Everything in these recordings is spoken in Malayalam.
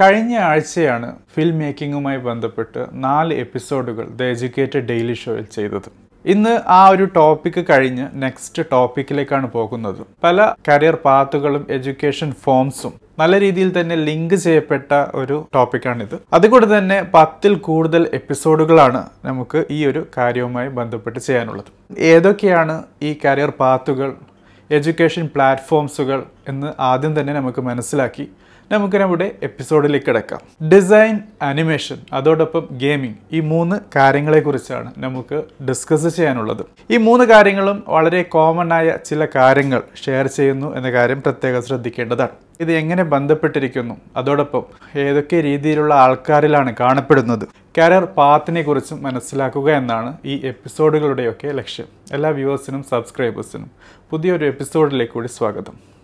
കഴിഞ്ഞ ആഴ്ചയാണ് ഫിലിം മേക്കിങ്ങുമായി ബന്ധപ്പെട്ട് നാല് എപ്പിസോഡുകൾ ദ എജ്യൂക്കേറ്റഡ് ഡെയിലി ഷോയിൽ ചെയ്തത്. ഇന്ന് ആ ഒരു ടോപ്പിക്ക് കഴിഞ്ഞ് നെക്സ്റ്റ് ടോപ്പിക്കിലേക്കാണ് പോകുന്നത്. പല കരിയർ പാത്തുകളും എഡ്യൂക്കേഷൻ ഫോംസും നല്ല രീതിയിൽ തന്നെ ലിങ്ക് ചെയ്യപ്പെട്ട ഒരു ടോപ്പിക്കാണിത് അതുകൊണ്ട് തന്നെ പത്തിൽ കൂടുതൽ എപ്പിസോഡുകളാണ് നമുക്ക് ഈ ഒരു കാര്യവുമായി ബന്ധപ്പെട്ട് ചെയ്യാനുള്ളത്. ഏതൊക്കെയാണ് ഈ കരിയർ പാത്തുകൾ എഡ്യൂക്കേഷൻ പ്ലാറ്റ്ഫോംസുകൾ എന്ന് ആദ്യം തന്നെ നമുക്ക് മനസ്സിലാക്കി നമുക്ക് നമ്മുടെ എപ്പിസോഡിലേക്ക് കിടക്കാം. ഡിസൈൻ അനിമേഷൻ അതോടൊപ്പം ഗെയിമിംഗ് ഈ മൂന്ന് കാര്യങ്ങളെക്കുറിച്ചാണ് നമുക്ക് ഡിസ്കസ് ചെയ്യാനുള്ളത്. ഈ മൂന്ന് കാര്യങ്ങളും വളരെ കോമൺ ആയ ചില കാര്യങ്ങൾ ഷെയർ ചെയ്യുന്നു എന്ന കാര്യം പ്രത്യേകം ശ്രദ്ധിക്കേണ്ടതാണ്. ഇത് എങ്ങനെ ബന്ധപ്പെട്ടിരിക്കുന്നു അതോടൊപ്പം ഏതൊക്കെ രീതിയിലുള്ള ആൾക്കാരിലാണ് കാണപ്പെടുന്നത് കരിയർ പാത്തിനെ കുറിച്ചും മനസ്സിലാക്കുക എന്നാണ് ഈ എപ്പിസോഡുകളുടെയൊക്കെ ലക്ഷ്യം. എല്ലാ വ്യൂവേഴ്സിനും സബ്സ്ക്രൈബേഴ്സിനും പുതിയൊരു എപ്പിസോഡിലേക്ക് കൂടി സ്വാഗതം.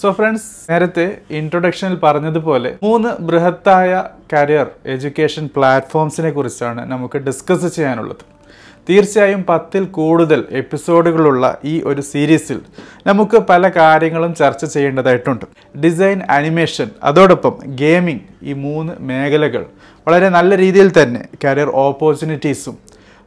സോ ഫ്രണ്ട്സ് നേരത്തെ ഇൻട്രൊഡക്ഷനിൽ പറഞ്ഞതുപോലെ മൂന്ന് ബൃഹത്തായ കരിയർ എഡ്യൂക്കേഷൻ പ്ലാറ്റ്ഫോംസിനെ കുറിച്ചാണ് നമുക്ക് ഡിസ്കസ് ചെയ്യാനുള്ളത്. തീർച്ചയായും പത്തിൽ കൂടുതൽ എപ്പിസോഡുകളുള്ള ഈ ഒരു സീരീസിൽ നമുക്ക് പല കാര്യങ്ങളും ചർച്ച ചെയ്യേണ്ടതായിട്ടുണ്ട്. ഡിസൈൻ അനിമേഷൻ അതോടൊപ്പം ഗെയിമിംഗ് ഈ മൂന്ന് മേഖലകൾ വളരെ നല്ല രീതിയിൽ തന്നെ കരിയർ ഓപ്പർച്യൂണിറ്റീസും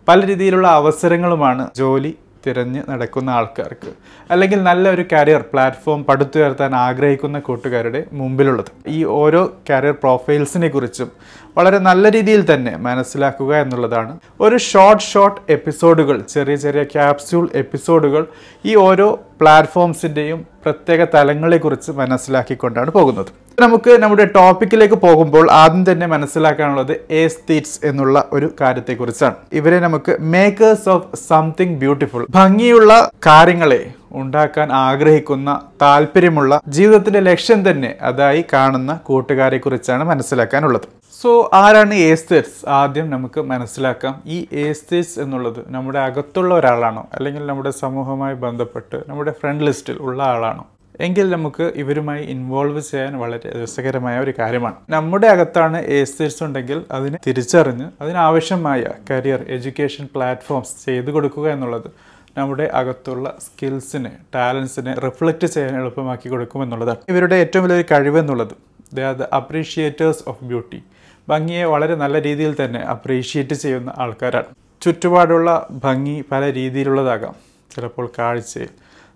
പല രീതിയിലുള്ള അവസരങ്ങളുമാണ് ജോലി തിരഞ്ഞ് നടക്കുന്ന ആൾക്കാർക്ക്. അല്ലെങ്കിൽ നല്ല ഒരു കരിയർ പ്ലാറ്റ്ഫോം പടുത്തുയർത്താൻ ആഗ്രഹിക്കുന്ന കൂട്ടുകാരുടെ മുമ്പിലുള്ളത്. ഈ ഓരോ കരിയർ പ്രൊഫൈൽസിനെ കുറിച്ചും വളരെ നല്ല രീതിയിൽ തന്നെ മനസ്സിലാക്കുക എന്നുള്ളതാണ്. ഒരു ഷോർട്ട് ഷോർട്ട് എപ്പിസോഡുകൾ ചെറിയ ചെറിയ ക്യാപ്സ്യൂൾ എപ്പിസോഡുകൾ ഈ ഓരോ പ്ലാറ്റ്ഫോംസിന്റെയും പ്രത്യേക തലങ്ങളെക്കുറിച്ച് മനസ്സിലാക്കിക്കൊണ്ടാണ് പോകുന്നത്. നമുക്ക് നമ്മുടെ ടോപ്പിക്കിലേക്ക് പോകുമ്പോൾ ആദ്യം തന്നെ മനസ്സിലാക്കാനുള്ളത് എസ്തീറ്റ്സ് എന്നുള്ള ഒരു കാര്യത്തെക്കുറിച്ചാണ്. ഇവരെ നമുക്ക് മേക്കേഴ്സ് ഓഫ് സംതിങ് ബ്യൂട്ടിഫുൾ ഭംഗിയുള്ള കാര്യങ്ങളെ ഉണ്ടാക്കാൻ ആഗ്രഹിക്കുന്ന താല്പര്യമുള്ള ജീവിതത്തിന്റെ ലക്ഷ്യം തന്നെ അതായി കാണുന്ന കൂട്ടുകാരെ കുറിച്ചാണ് മനസ്സിലാക്കാനുള്ളത്. സോ ആരാണ് ഏസ്തേഴ്സ് ആദ്യം നമുക്ക് മനസ്സിലാക്കാം. ഈ ഏസ്തേഴ്സ് എന്നുള്ളത് നമ്മുടെ അകത്തുള്ള ഒരാളാണോ? അല്ലെങ്കിൽ നമ്മുടെ സമൂഹവുമായി ബന്ധപ്പെട്ട് നമ്മുടെ ഫ്രണ്ട് ലിസ്റ്റിൽ ഉള്ള ആളാണോ? എങ്കിൽ നമുക്ക് ഇവരുമായി ഇൻവോൾവ് ചെയ്യാൻ വളരെ രസകരമായ ഒരു കാര്യമാണ്. നമ്മുടെ അകത്താണ് ഏസ്റ്റേഴ്സ് ഉണ്ടെങ്കിൽ അതിനെ തിരിച്ചറിഞ്ഞ് അതിനാവശ്യമായ കരിയർ എഡ്യൂക്കേഷൻ പ്ലാറ്റ്ഫോംസ് ചെയ്തു കൊടുക്കുക എന്നുള്ളത് നമ്മുടെ അകത്തുള്ള സ്കിൽസിനെ ടാലൻസിനെ റിഫ്ലക്റ്റ് ചെയ്യാൻ എളുപ്പമാക്കി കൊടുക്കും എന്നുള്ളതാണ് ഇവരുടെ ഏറ്റവും വലിയൊരു കഴിവ് എന്നുള്ളത് they are the appreciators of beauty ഭംഗിയെ വളരെ നല്ല രീതിയിൽ തന്നെ അപ്രീഷിയേറ്റ് ചെയ്യുന്ന ആൾക്കാരാണ്. ചുറ്റുപാടുള്ള ഭംഗി പല രീതിയിലുള്ളതാകാം. ചിലപ്പോൾ കാഴ്ചയിൽ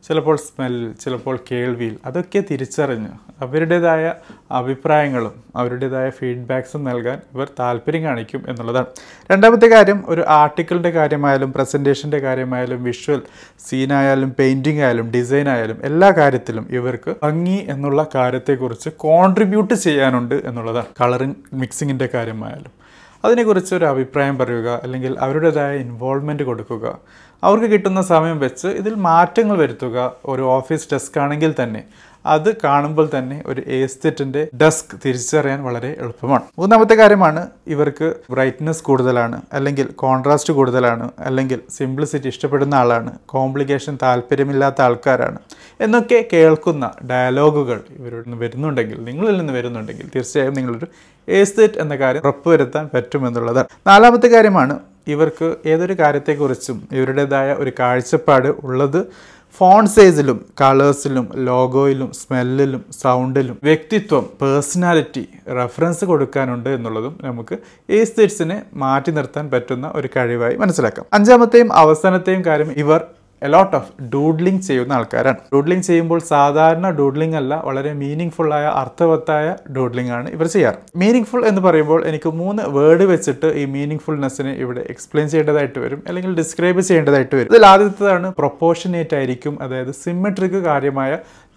ചിലപ്പോൾ സ്മെല്ലിൽ ചിലപ്പോൾ കേൾവിയിൽ അതൊക്കെ തിരിച്ചറിഞ്ഞ് അവരുടേതായ അഭിപ്രായങ്ങളും അവരുടേതായ ഫീഡ്ബാക്സും നൽകാൻ ഇവർ താല്പര്യം കാണിക്കും എന്നുള്ളതാണ്. രണ്ടാമത്തെ കാര്യം ഒരു ആർട്ടിക്കിളിന്റെ കാര്യമായാലും പ്രസന്റേഷന്റെ കാര്യമായാലും വിഷ്വൽ സീനായാലും പെയിന്റിംഗ് ആയാലും ഡിസൈൻ ആയാലും എല്ലാ കാര്യത്തിലും ഇവർക്ക് ഭംഗി എന്നുള്ള കാര്യത്തെക്കുറിച്ച് കോൺട്രിബ്യൂട്ട് ചെയ്യാനുണ്ട് എന്നുള്ളതാണ്. കളറിങ് മിക്സിങ്ങിന്റെ കാര്യമായാലും. അതിനെക്കുറിച്ച് ഒരു അഭിപ്രായം പറയുക അല്ലെങ്കിൽ അവരുടേതായ ഇൻവോൾവ്മെന്റ് കൊടുക്കുക. അവർക്ക് കിട്ടുന്ന സമയം വെച്ച് ഇതിൽ മാറ്റങ്ങൾ വരുത്തുക. ഒരു ഓഫീസ് ഡെസ്ക് ആണെങ്കിൽ തന്നെ അത് കാണുമ്പോൾ തന്നെ ഒരു ഏസ്തെറ്റിന്റെ ഡെസ്ക് തിരിച്ചറിയാൻ വളരെ എളുപ്പമാണ്. മൂന്നാമത്തെ കാര്യമാണ് ഇവർക്ക് ബ്രൈറ്റ്നസ് കൂടുതലാണ് അല്ലെങ്കിൽ കോൺട്രാസ്റ്റ് കൂടുതലാണ് അല്ലെങ്കിൽ സിംപ്ലിസിറ്റി ഇഷ്ടപ്പെടുന്ന ആളാണ്. കോംപ്ലിക്കേഷൻ താല്പര്യമില്ലാത്ത ആൾക്കാരാണ്. എന്നൊക്കെ കേൾക്കുന്ന ഡയലോഗുകൾ ഇവരിൽ നിന്ന് വരുന്നുണ്ടെങ്കിൽ നിങ്ങളിൽ നിന്ന് വരുന്നുണ്ടെങ്കിൽ തീർച്ചയായും നിങ്ങളൊരു ഏസ്തെറ്റ് എന്ന കാര്യം ഉറപ്പുവരുത്താൻ പറ്റുമെന്നുള്ളതാണ് നാലാമത്തെ കാര്യമാണ് ഇവർക്ക് ഏതൊരു കാര്യത്തെക്കുറിച്ചും ഇവരുടേതായ ഒരു കാഴ്ചപ്പാട് ഉള്ളത്. ഫോൺ സൈസിലും കളേഴ്സിലും ലോഗോയിലും സ്മെല്ലിലും സൗണ്ടിലും വ്യക്തിത്വം പേഴ്സണാലിറ്റി റെഫറൻസ് കൊടുക്കാനുണ്ട് എന്നുള്ളതും നമുക്ക് ഏസ്തേറ്റ്സിനെ മാറ്റി നിർത്താൻ പറ്റുന്ന ഒരു കഴിവായി മനസ്സിലാക്കാം. അഞ്ചാമത്തെയും അവസാനത്തെയും കാര്യം ഇവർ എലോട്ട് ഓഫ് ഡൂഡ്ലിംഗ് ചെയ്യുന്ന ആൾക്കാരാണ്. ഡൂഡ്ലിംഗ് ചെയ്യുമ്പോൾ സാധാരണ ഡൂഡ്ലിംഗ് അല്ല വളരെ മീനിങ് ഫുള്ളായ അർത്ഥവത്തായ ഡൂഡ്ലിംഗ് ആണ് ഇവർ ചെയ്യാറ്. മീനിങ് ഫുൾ എന്ന് പറയുമ്പോൾ എനിക്ക് മൂന്ന് വേർഡ് വെച്ചിട്ട് ഈ മീനിങ് ഫുൾനെസ്സിനെ ഇവിടെ എക്സ്പ്ലെയിൻ ചെയ്യേണ്ടതായിട്ട് വരും അല്ലെങ്കിൽ ഡിസ്ക്രൈബ് ചെയ്യേണ്ടതായിട്ട് വരും. ഇതിൽ ആദ്യത്തേതാണ് പ്രൊപ്പോർഷനേറ്റ് ആയിരിക്കും അതായത് സിമ്മെട്രിക്ക് കാര്യമായ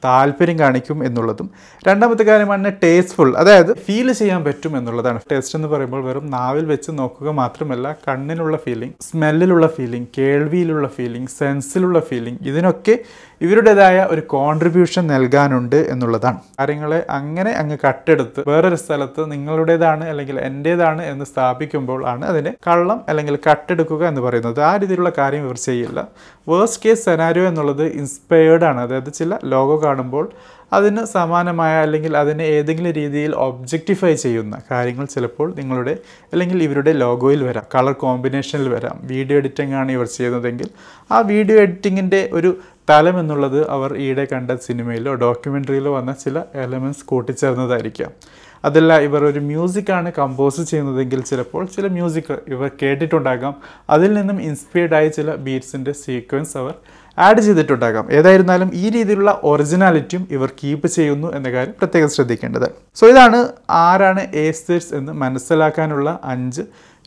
താല്പര്യം കാണിക്കും എന്നുള്ളതും. രണ്ടാമത്തെ കാര്യമാണ് ടേസ്റ്റ്ഫുൾ അതായത് ഫീൽ ചെയ്യാൻ പറ്റും എന്നുള്ളതാണ്. ടേസ്റ്റ് എന്ന് പറയുമ്പോൾ വെറും നാവിൽ വെച്ച് നോക്കുക മാത്രമല്ല കണ്ണിലുള്ള ഫീലിംഗ് സ്മെല്ലിലുള്ള ഫീലിംഗ് കേൾവിയിലുള്ള ഫീലിംഗ് സെൻസിലുള്ള ഫീലിംഗ് ഇതിനൊക്കെ ഇവരുടേതായ ഒരു കോൺട്രിബ്യൂഷൻ നൽകാനുണ്ട് എന്നുള്ളതാണ്. കാര്യങ്ങളെ അങ്ങനെ അങ്ങ് കട്ടെടുത്ത് വേറൊരു സ്ഥലത്ത് നിങ്ങളുടേതാണ് അല്ലെങ്കിൽ എന്റേതാണ് എന്ന് സ്ഥാപിക്കുമ്പോൾ ആണ് അതിനെ കള്ളം അല്ലെങ്കിൽ കട്ടെടുക്കുക എന്ന് പറയുന്നത്. ആ രീതിയിലുള്ള കാര്യം ഇവർ ചെയ്യില്ല. വേഴ്സ്റ്റ് കേസ് സെനാരിയോ എന്നുള്ളത് ഇൻസ്പയേർഡ് ആണ്. അതായത് ചില ലോഗോ കാണുമ്പോൾ അതിന് സമാനമായ അല്ലെങ്കിൽ അതിനെ ഏതെങ്കിലും രീതിയിൽ ഒബ്ജക്റ്റിഫൈ ചെയ്യുന്ന കാര്യങ്ങൾ ചിലപ്പോൾ നിങ്ങളുടെ അല്ലെങ്കിൽ ഇവരുടെ ലോഗോയിൽ വരാം. കളർ കോമ്പിനേഷനിൽ വരാം. വീഡിയോ എഡിറ്റിംഗ് ആണ് ഇവർ ചെയ്യുന്നതെങ്കിൽ ആ വീഡിയോ എഡിറ്റിങ്ങിന്റെ ഒരു തലം എന്നുള്ളത് അവർ ഈയിടെ കണ്ട സിനിമയിലോ ഡോക്യുമെന്ററിയിലോ വന്ന ചില എലമെന്റ്സ് കൂട്ടിച്ചേർന്നതായിരിക്കാം. അതല്ല ഇവർ ഒരു മ്യൂസിക്കാണ് കമ്പോസ് ചെയ്യുന്നതെങ്കിൽ ചിലപ്പോൾ ചില മ്യൂസിക് ഇവർ കേട്ടിട്ടുണ്ടാകാം. അതിൽ നിന്നും ഇൻസ്പയർഡായ ചില ബീറ്റ്സിന്റെ സീക്വൻസ് അവർ ആഡ് ചെയ്തിട്ടുണ്ടാകാം. ഏതായിരുന്നാലും ഈ രീതിയിലുള്ള ഒറിജിനാലിറ്റിയും ഇവർ കീപ്പ് ചെയ്യുന്നു എന്ന കാര്യം പ്രത്യേകം ശ്രദ്ധിക്കേണ്ടത്. സോ ഇതാണ് ആരാണ് ഏസ്റ്റേഴ്സ് എന്ന് മനസ്സിലാക്കാനുള്ള അഞ്ച്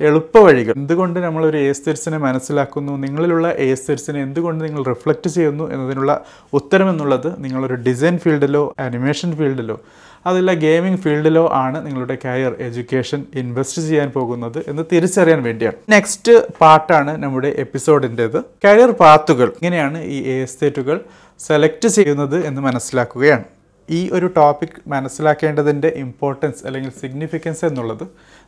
എളുപ്പ വഴികൾ എന്തുകൊണ്ട് നമ്മൾ ഒരു ഏസ്റ്റേഴ്സിനെ മനസ്സിലാക്കുന്നു? നിങ്ങളിലുള്ള ഏസ്റ്റേഴ്സിനെ എന്തുകൊണ്ട് നിങ്ങൾ റിഫ്ലക്റ്റ് ചെയ്യുന്നു എന്നതിനുള്ള ഉത്തരം എന്നുള്ളത് നിങ്ങളൊരു ഡിസൈൻ ഫീൽഡിലോ അനിമേഷൻ ഫീൽഡിലോ അതല്ല ഗെയിമിംഗ് ഫീൽഡിലോ ആണ് നിങ്ങളുടെ കരിയർ എഡ്യൂക്കേഷൻ ഇൻവെസ്റ്റ് ചെയ്യാൻ പോകുന്നത് എന്ന് തിരിച്ചറിയാൻ വേണ്ടിയാണ്. നെക്സ്റ്റ് പാർട്ടാണ് നമ്മുടെ എപ്പിസോഡിന്റെത് കരിയർ പാത്തുകൾ ഇങ്ങനെയാണ് ഈ എസ്റ്റേറ്റുകൾ സെലക്ട് ചെയ്യുന്നത് എന്ന് മനസ്സിലാക്കുകയാണ്. ഈ ഒരു ടോപ്പിക് മനസ്സിലാക്കേണ്ടതിന്റെ ഇമ്പോർട്ടൻസ് അല്ലെങ്കിൽ സിഗ്നിഫിക്കൻസ് എന്നുള്ളത്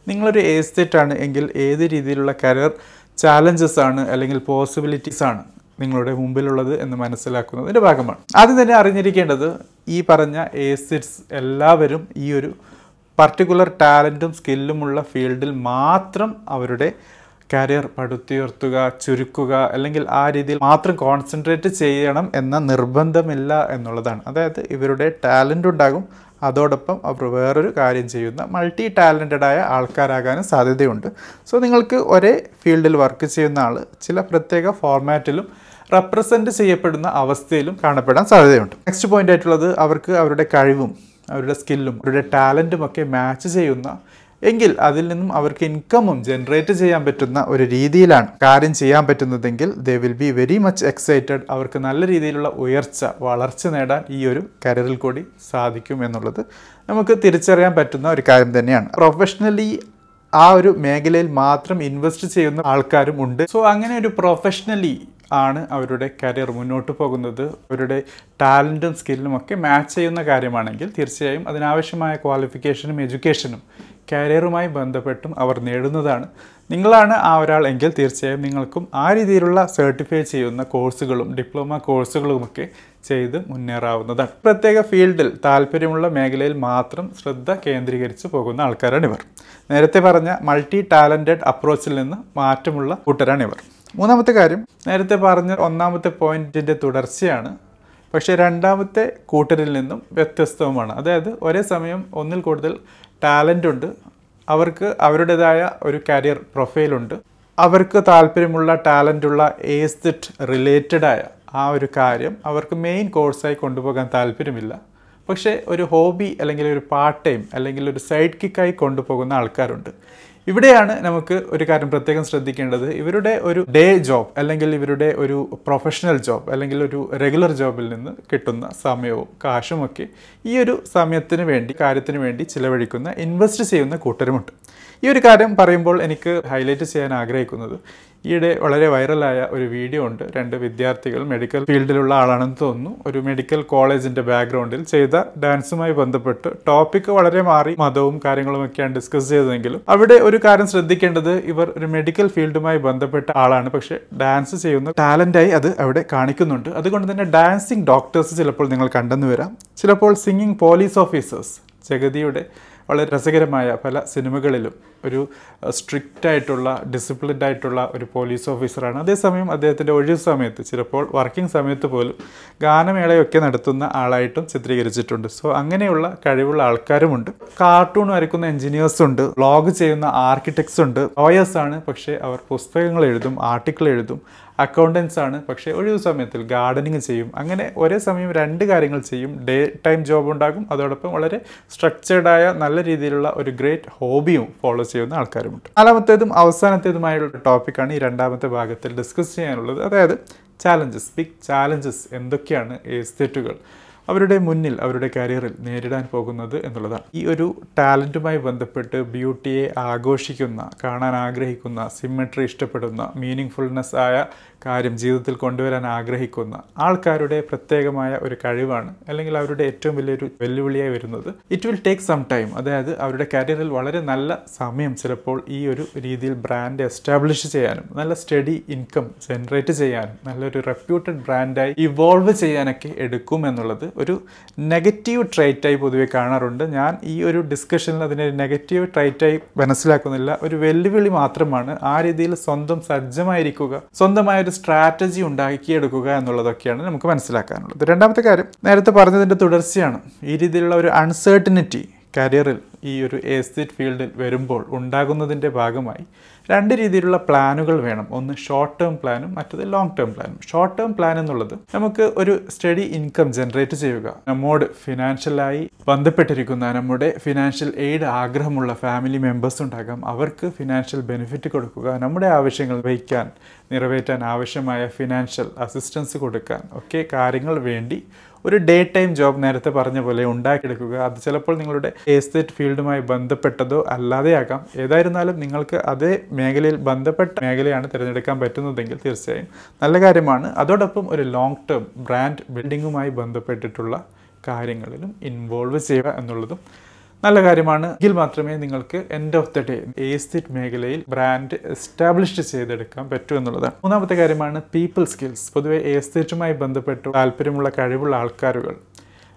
നിങ്ങളൊരു എസ്റ്റേറ്റ് ആണ് എങ്കിൽ ഏത് രീതിയിലുള്ള കരിയർ ചാലഞ്ചസ് ആണ് അല്ലെങ്കിൽ പോസിബിലിറ്റീസ് ആണ് നിങ്ങളുടെ മുമ്പിലുള്ളത് എന്ന് മനസ്സിലാക്കുന്നതിന്റെ ഭാഗമാണ്. ആദ്യം തന്നെ അറിഞ്ഞിരിക്കേണ്ടത് ഈ പറഞ്ഞ ഏസിഡ്സ് എല്ലാവരും ഈ ഒരു പർട്ടിക്കുലർ ടാലന്റും സ്കില്ലുമുള്ള ഫീൽഡിൽ മാത്രം അവരുടെ കരിയർ പടുത്തുയർത്തുക ചുരുക്കുക അല്ലെങ്കിൽ ആ രീതിയിൽ മാത്രം കോൺസെൻട്രേറ്റ് ചെയ്യണം എന്ന നിർബന്ധമില്ല എന്നുള്ളതാണ്. അതായത് ഇവരുടെ ടാലന്റ് ഉണ്ടാകും. അതോടൊപ്പം അവർ വേറൊരു കാര്യം ചെയ്യുന്ന മൾട്ടി ടാലന്റഡ് ആയ ആൾക്കാരാകാനും സാധ്യതയുണ്ട്. സോ നിങ്ങൾക്ക് ഒരേ ഫീൽഡിൽ വർക്ക് ചെയ്യുന്ന ആൾ ചില പ്രത്യേക ഫോർമാറ്റിലും റെപ്രസെന്റ് ചെയ്യപ്പെടുന്ന അവസ്ഥയിലും കാണപ്പെടാൻ സാധ്യതയുണ്ട്. നെക്സ്റ്റ് പോയിന്റ് ആയിട്ടുള്ളത് അവർക്ക് അവരുടെ കഴിവും അവരുടെ സ്കില്ലും അവരുടെ ടാലന്റും ഒക്കെ മാച്ച് ചെയ്യുന്ന എങ്കിൽ അതിൽ നിന്നും അവർക്ക് ഇൻകമും ജനറേറ്റ് ചെയ്യാൻ പറ്റുന്ന ഒരു രീതിയിലാണ് കാര്യം ചെയ്യാൻ പറ്റുന്നതെങ്കിൽ they will be very much excited അവർക്ക് നല്ല രീതിയിലുള്ള ഉയർച്ച വളർച്ച നേടാൻ ഈ ഒരു കരിയറിൽ കൂടി സാധിക്കും എന്നുള്ളത് നമുക്ക് തിരിച്ചറിയാൻ പറ്റുന്ന ഒരു കാര്യം തന്നെയാണ്. പ്രൊഫഷണലി ആ ഒരു മേഖലയിൽ മാത്രം ഇൻവെസ്റ്റ് ചെയ്യുന്ന ആൾക്കാരും ഉണ്ട്. സോ അങ്ങനെ ഒരു പ്രൊഫഷണലി ആണ് അവരുടെ കരിയർ മുന്നോട്ട് പോകുന്നത്. അവരുടെ ടാലന്റും സ്കില്ലും ഒക്കെ മാച്ച് ചെയ്യുന്ന കാര്യമാണെങ്കിൽ തീർച്ചയായും അതിനാവശ്യമായ ക്വാളിഫിക്കേഷനും എഡ്യൂക്കേഷനും കരിയറുമായി ബന്ധപ്പെട്ടും അവർ നേടുന്നതാണ്. നിങ്ങളാണ് ആ ഒരാൾ എങ്കിൽ തീർച്ചയായും നിങ്ങൾക്കും ആ രീതിയിലുള്ള സർട്ടിഫൈ ചെയ്യുന്ന കോഴ്സുകളും ഡിപ്ലോമ കോഴ്സുകളുമൊക്കെ ചെയ്ത് മുന്നേറാവുന്നതാണ്. പ്രത്യേക ഫീൽഡിൽ താല്പര്യമുള്ള മേഖലയിൽ മാത്രം ശ്രദ്ധ കേന്ദ്രീകരിച്ച് പോകുന്ന ആൾക്കാരാണ് ഇവർ. നേരത്തെ പറഞ്ഞ മൾട്ടി ടാലന്റഡ് അപ്രോച്ചിൽ നിന്ന് മാറ്റമുള്ള കൂട്ടരാണ് ഇവർ. മൂന്നാമത്തെ കാര്യം നേരത്തെ പറഞ്ഞ ഒന്നാമത്തെ പോയിന്റിന്റെ തുടർച്ചയാണ്. പക്ഷേ രണ്ടാമത്തെ കൂട്ടരിൽ നിന്നും വ്യത്യസ്തവുമാണ്. അതായത് ഒരേ സമയം ഒന്നിൽ കൂടുതൽ ടാലന്റ് ഉണ്ട്. അവർക്ക് അവരുടേതായ ഒരു കരിയർ പ്രൊഫൈലുണ്ട് അവർക്ക് താല്പര്യമുള്ള ടാലന്റുള്ള ഏസ്തിറ്റ് റിലേറ്റഡായ ആ ഒരു കാര്യം അവർക്ക് മെയിൻ കോഴ്സായി കൊണ്ടുപോകാൻ താല്പര്യമില്ല. പക്ഷേ ഒരു ഹോബി അല്ലെങ്കിൽ ഒരു പാർട്ട് ടൈം അല്ലെങ്കിൽ ഒരു സൈഡ് കിക്കായി കൊണ്ടുപോകുന്ന ആൾക്കാരുണ്ട്. ഇവിടെയാണ് നമുക്ക് ഒരു കാര്യം പ്രത്യേകം ശ്രദ്ധിക്കേണ്ടത്. ഇവരുടെ ഒരു ഡേ ജോബ് അല്ലെങ്കിൽ ഇവരുടെ ഒരു പ്രൊഫഷണൽ ജോബ് അല്ലെങ്കിൽ ഒരു റെഗുലർ ജോബിൽ നിന്ന് കിട്ടുന്ന സമയവും കാശുമൊക്കെ ഈ ഒരു സമയത്തിന് വേണ്ടി കാര്യത്തിന് വേണ്ടി ചിലവഴിക്കുന്ന ഇൻവെസ്റ്റ് ചെയ്യുന്ന കൂട്ടരുമുണ്ട്. ഈ ഒരു കാര്യം പറയുമ്പോൾ എനിക്ക് ഹൈലൈറ്റ് ചെയ്യാൻ ആഗ്രഹിക്കുന്നത്. ഈയിടെ വളരെ വൈറലായ ഒരു വീഡിയോ ഉണ്ട്. രണ്ട് വിദ്യാർത്ഥികൾ മെഡിക്കൽ ഫീൽഡിലുള്ള ആളാണെന്ന് തോന്നുന്നു. ഒരു മെഡിക്കൽ കോളേജിന്റെ ബാക്ക്ഗ്രൗണ്ടിൽ ചെയ്ത ഡാൻസുമായി ബന്ധപ്പെട്ട് ടോപ്പിക് വളരെ മാറി മതവും കാര്യങ്ങളുമൊക്കെയാണ് ഡിസ്കസ് ചെയ്തതെങ്കിലും അവിടെ ഒരു കാര്യം ശ്രദ്ധിക്കേണ്ടത് ഇവർ ഒരു മെഡിക്കൽ ഫീൽഡുമായി ബന്ധപ്പെട്ട ആളാണ്. പക്ഷേ ഡാൻസ് ചെയ്യുന്ന ടാലന്റായി അത് അവിടെ കാണിക്കുന്നുണ്ട്. അതുകൊണ്ട് തന്നെ ഡാൻസിങ് ഡോക്ടേഴ്സ് ചിലപ്പോൾ നിങ്ങൾ കണ്ടെന്ന് വരാം. ചിലപ്പോൾ സിംഗിങ് പോലീസ് ഓഫീസേഴ്സ് ജഗതിയുടെ വളരെ രസകരമായ പല സിനിമകളിലും ഒരു സ്ട്രിക്റ്റ് ആയിട്ടുള്ള ഡിസിപ്ലിൻഡ് ആയിട്ടുള്ള ഒരു പോലീസ് ഓഫീസറാണ്. അതേസമയം അദ്ദേഹത്തിന്റെ ഒഴിവ് സമയത്ത് ചിലപ്പോൾ വർക്കിംഗ് സമയത്ത് പോലും ഗാനമേളയൊക്കെ നടത്തുന്ന ആളായിട്ടും ചിത്രീകരിച്ചിട്ടുണ്ട്. സോ അങ്ങനെയുള്ള കഴിവുള്ള ആൾക്കാരുമുണ്ട്. കാർട്ടൂൺ വരയ്ക്കുന്ന എഞ്ചിനീയേഴ്സ് ഉണ്ട് വ്ളോഗ് ചെയ്യുന്ന ആർക്കിടെക്ട്സ് ഉണ്ട് ലോയേഴ്സാണ്. പക്ഷേ അവർ പുസ്തകങ്ങൾ എഴുതും ആർട്ടിക്കിൾ എഴുതും അക്കൗണ്ടൻസ് ആണ്. പക്ഷേ ഒഴിവ് സമയത്തിൽ ഗാർഡനിങ് ചെയ്യും. അങ്ങനെ ഒരേ സമയം രണ്ട് കാര്യങ്ങൾ ചെയ്യും. ഡേ ടൈം ജോബ് ഉണ്ടാകും. അതോടൊപ്പം വളരെ സ്ട്രക്ചേർഡായ നല്ല രീതിയിലുള്ള ഒരു ഗ്രേറ്റ് ഹോബിയും ഫോളോ ചെയ്യുന്ന ആൾക്കാരുമുണ്ട്. നാലാമത്തേതും അവസാനത്തേതുമായുള്ള ടോപ്പിക്കാണ് ഈ രണ്ടാമത്തെ ഭാഗത്തിൽ ഡിസ്കസ് ചെയ്യാനുള്ളത്. അതായത് ചാലഞ്ചസ് ബിഗ് ചാലഞ്ചസ് എന്തൊക്കെയാണ്? എസ്തേറ്റുകൾ അവരുടെ മുന്നിൽ അവരുടെ കരിയറിൽ നേരിടാൻ പോകുന്നത് എന്നുള്ളതാണ്. ഈ ഒരു ടാലന്റുമായി ബന്ധപ്പെട്ട് ബ്യൂട്ടിയെ ആഘോഷിക്കുന്ന കാണാൻ ആഗ്രഹിക്കുന്ന സിമ്മെട്രി ഇഷ്ടപ്പെടുന്ന മീനിങ് ഫുൾനെസ് ആയ കാര്യം ജീവിതത്തിൽ കൊണ്ടുവരാൻ ആഗ്രഹിക്കുന്ന ആൾക്കാരുടെ പ്രത്യേകമായ ഒരു കഴിവാണ് അല്ലെങ്കിൽ അവരുടെ ഏറ്റവും വലിയൊരു വെല്ലുവിളിയായി വരുന്നത്. It will take some time അതായത് അവരുടെ കരിയറിൽ വളരെ നല്ല സമയം ചിലപ്പോൾ ഈ ഒരു രീതിയിൽ ബ്രാൻഡ് എസ്റ്റാബ്ലിഷ് ചെയ്യാനും നല്ല സ്റ്റഡി ഇൻകം ജനറേറ്റ് ചെയ്യാനും നല്ലൊരു റെപ്യൂട്ടഡ് ബ്രാൻഡായി ഇവോൾവ് ചെയ്യാനൊക്കെ എടുക്കും എന്നുള്ളത് ഒരു നെഗറ്റീവ് ട്രൈറ്റായി പൊതുവെ കാണാറുണ്ട്. ഞാൻ ഈ ഒരു ഡിസ്കഷനിൽ അതിനെ നെഗറ്റീവ് ട്രൈറ്റായി മനസ്സിലാക്കുന്നില്ല. ഒരു വെല്ലുവിളി മാത്രമാണ് ആ രീതിയിൽ സ്വന്തം സജ്ജമായിരിക്കുക. സ്വന്തമായ ഒരു സ്ട്രാറ്റജി ഉണ്ടാക്കിയെടുക്കുക എന്നുള്ളതൊക്കെയാണ് നമുക്ക് മനസ്സിലാക്കാനുള്ളത്. രണ്ടാമത്തെ കാര്യം നേരത്തെ പറഞ്ഞതിന്റെ തുടർച്ചയാണ് ഈ രീതിയിലുള്ള ഒരു അൺസേർട്ടനിറ്റി കരിയറിൽ ഈ ഒരു എസ്റ്റേറ്റ് ഫീൽഡിൽ വരുമ്പോൾ ഉണ്ടാകുന്നതിന്റെ ഭാഗമായി രണ്ട് രീതിയിലുള്ള പ്ലാനുകൾ വേണം. ഒന്ന് ഷോർട്ട് ടേം പ്ലാനും മറ്റത് ലോങ് ടേം പ്ലാനും ഷോർട്ട് ടേം പ്ലാൻ എന്നുള്ളത് നമുക്ക് ഒരു സ്റ്റഡി ഇൻകം ജനറേറ്റ് ചെയ്യുക. നമ്മോട് ഫിനാൻഷ്യലായി ബന്ധപ്പെട്ടിരിക്കുന്ന നമ്മുടെ ഫിനാൻഷ്യൽ എയ്ഡ് ആഗ്രഹമുള്ള ഫാമിലി മെമ്പേഴ്സ് ഉണ്ടാകാം. അവർക്ക് ഫിനാൻഷ്യൽ ബെനിഫിറ്റ് കൊടുക്കുക. നമ്മുടെ ആവശ്യങ്ങൾ വഹിക്കാൻ നിറവേറ്റാൻ ആവശ്യമായ ഫിനാൻഷ്യൽ അസിസ്റ്റൻസ് കൊടുക്കാൻ ഒക്കെ കാര്യങ്ങൾ വേണ്ടി ഒരു ഡേ ടൈം ജോബ് നേരത്തെ പറഞ്ഞ പോലെ ഉണ്ടാക്കിയെടുക്കുക. അത് ചിലപ്പോൾ നിങ്ങളുടെ എസ്റ്റേറ്റ് ഫീൽഡുമായി ബന്ധപ്പെട്ടതോ അല്ലാതെയാകാം. ഏതായിരുന്നാലും നിങ്ങൾക്ക് അതേ മേഖലയിൽ ബന്ധപ്പെട്ട മേഖലയാണ് തിരഞ്ഞെടുക്കാൻ പറ്റുന്നതെങ്കിൽ തീർച്ചയായും നല്ല കാര്യമാണ്. അതോടൊപ്പം ഒരു ലോങ് ടേം ബ്രാൻഡ് ബിൽഡിങ്ങുമായി ബന്ധപ്പെട്ടിട്ടുള്ള കാര്യങ്ങളിലും ഇൻവോൾവ് ചെയ്യുക എന്നുള്ളതും നല്ല കാര്യമാണ്. എങ്കിൽ മാത്രമേ നിങ്ങൾക്ക് end of the day estate മേഖലയിൽ ബ്രാൻഡ് എസ്റ്റാബ്ലിഷ് ചെയ്തെടുക്കാൻ പറ്റൂ എന്നുള്ളതാണ്. മൂന്നാമത്തെ കാര്യമാണ് പീപ്പിൾ സ്കിൽസ് പൊതുവെ ഏസ്തിറ്റുമായി ബന്ധപ്പെട്ട് താല്പര്യമുള്ള കഴിവുള്ള ആൾക്കാരുകൾ.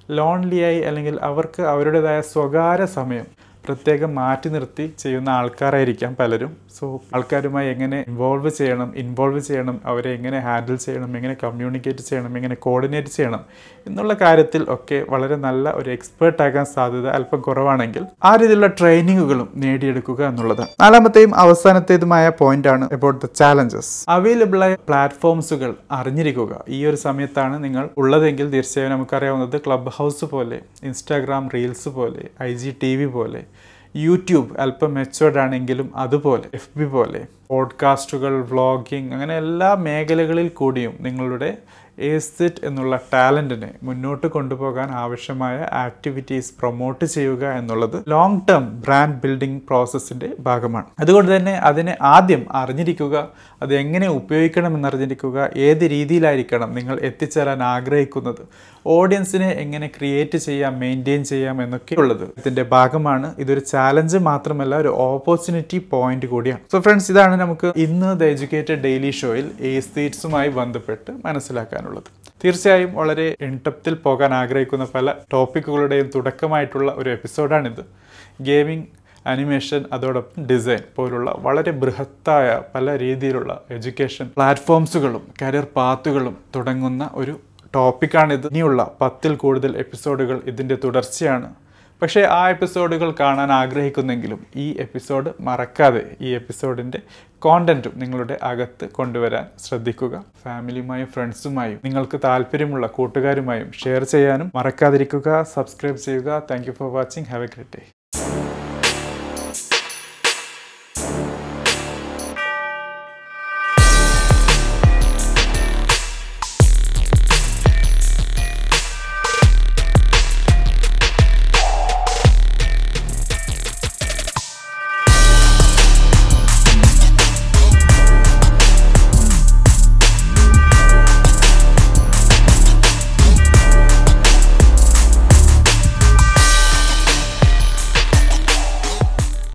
ലോൺലിയായി അല്ലെങ്കിൽ അവർക്ക് അവരുടേതായ സ്വകാര്യ സമയം പ്രത്യേകം മാറ്റി നിർത്തി ചെയ്യുന്ന ആൾക്കാരായിരിക്കാം പലരും. സോ ആൾക്കാരുമായി എങ്ങനെ ഇൻവോൾവ് ചെയ്യണം ഇൻവോൾവ് ചെയ്യണം അവരെ എങ്ങനെ ഹാൻഡിൽ ചെയ്യണം എങ്ങനെ കമ്മ്യൂണിക്കേറ്റ് ചെയ്യണം എങ്ങനെ കോർഡിനേറ്റ് ചെയ്യണം എന്നുള്ള കാര്യത്തിൽ ഒക്കെ വളരെ നല്ല ഒരു എക്സ്പേർട്ട് ആകാൻ സാധ്യത അല്പം കുറവാണെങ്കിൽ ആ രീതിയിലുള്ള ട്രെയിനിങ്ങുകളും നേടിയെടുക്കുക എന്നുള്ളതാണ്. നാലാമത്തെയും അവസാനത്തേതുമായ പോയിന്റ് ആണ് അബൌട്ട് ദ ചാലഞ്ചസ് അവൈലബിൾ ആയ പ്ലാറ്റ്ഫോംസുകൾ അറിഞ്ഞിരിക്കുക. ഈ ഒരു സമയത്താണ് നിങ്ങൾ ഉള്ളതെങ്കിൽ തീർച്ചയായും നമുക്കറിയാവുന്നത് ക്ലബ് ഹൗസ് പോലെ ഇൻസ്റ്റാഗ്രാം റീൽസ് പോലെ ഐ ജി ടി വി പോലെ യൂട്യൂബ് അല്പം മെച്ചുവേർഡ് ആണെങ്കിലും അതുപോലെ എഫ് ബി പോലെ പോഡ്കാസ്റ്റുകൾ വ്ളോഗിങ് അങ്ങനെ എല്ലാ മേഖലകളിൽ കൂടിയും നിങ്ങളുടെ ഏസ്തെറ്റ് എന്നുള്ള ടാലന്റിനെ മുന്നോട്ട് കൊണ്ടുപോകാൻ ആവശ്യമായ ആക്ടിവിറ്റീസ് പ്രൊമോട്ട് ചെയ്യുക എന്നുള്ളത് ലോങ് ടേം ബ്രാൻഡ് ബിൽഡിംഗ് പ്രോസസ്സിന്റെ ഭാഗമാണ്. അതുകൊണ്ട് തന്നെ അതിനെ ആദ്യം അറിഞ്ഞിരിക്കുക അത് എങ്ങനെ ഉപയോഗിക്കണം എന്നറിഞ്ഞിരിക്കുക ഏത് രീതിയിലായിരിക്കണം നിങ്ങൾ എത്തിച്ചേരാൻ ആഗ്രഹിക്കുന്നത് ഓഡിയൻസിനെ എങ്ങനെ ക്രിയേറ്റ് ചെയ്യാം മെയിന്റെയിൻ ചെയ്യാം എന്നൊക്കെ ഉള്ളത് ഇതിന്റെ ഭാഗമാണ്. ഇതൊരു ചാലഞ്ച് മാത്രമല്ല ഒരു ഓപ്പർച്യൂണിറ്റി പോയിന്റ് കൂടിയാണ്. സോ ഫ്രണ്ട്സ് ഇതാണ് നമുക്ക് ഇന്ന് ദ എഡ്യൂക്കേറ്റഡ് ഡെയിലി ഷോയിൽ എസ്തേറ്റ്സുമായി ബന്ധപ്പെട്ട് മനസ്സിലാക്കാനുള്ളത് തീർച്ചയായും വളരെ ഇൻടപ്തിൽ പോകാൻ ആഗ്രഹിക്കുന്ന പല ടോപ്പിക്കുകളുടെയും തുടക്കമായിട്ടുള്ള ഒരു എപ്പിസോഡാണിത് ഗെയിമിംഗ് അനിമേഷൻ അതോടൊപ്പം ഡിസൈൻ പോലുള്ള വളരെ ബൃഹത്തായ പല രീതിയിലുള്ള എഡ്യൂക്കേഷൻ പ്ലാറ്റ്ഫോംസുകളും കരിയർ പാത്തുകളും തുടങ്ങുന്ന ഒരു ടോപ്പിക്കാണിത് ഇനിയുള്ള പത്തിൽ കൂടുതൽ എപ്പിസോഡുകൾ ഇതിന്റെ തുടർച്ചയാണ് പക്ഷേ ആ എപ്പിസോഡുകൾ കാണാൻ ആഗ്രഹിക്കുന്നെങ്കിലും ഈ എപ്പിസോഡ് മറക്കാതെ ഈ എപ്പിസോഡിന്റെ കോണ്ടന്റും നിങ്ങളുടെ അകത്ത് കൊണ്ടുവരാൻ ശ്രദ്ധിക്കുക. ഫാമിലിയുമായും ഫ്രണ്ട്സുമായും നിങ്ങൾക്ക് താല്പര്യമുള്ള കൂട്ടുകാരുമായും ഷെയർ ചെയ്യാനും മറക്കാതിരിക്കുക. സബ്സ്ക്രൈബ് ചെയ്യുക. Thank for watching have a great day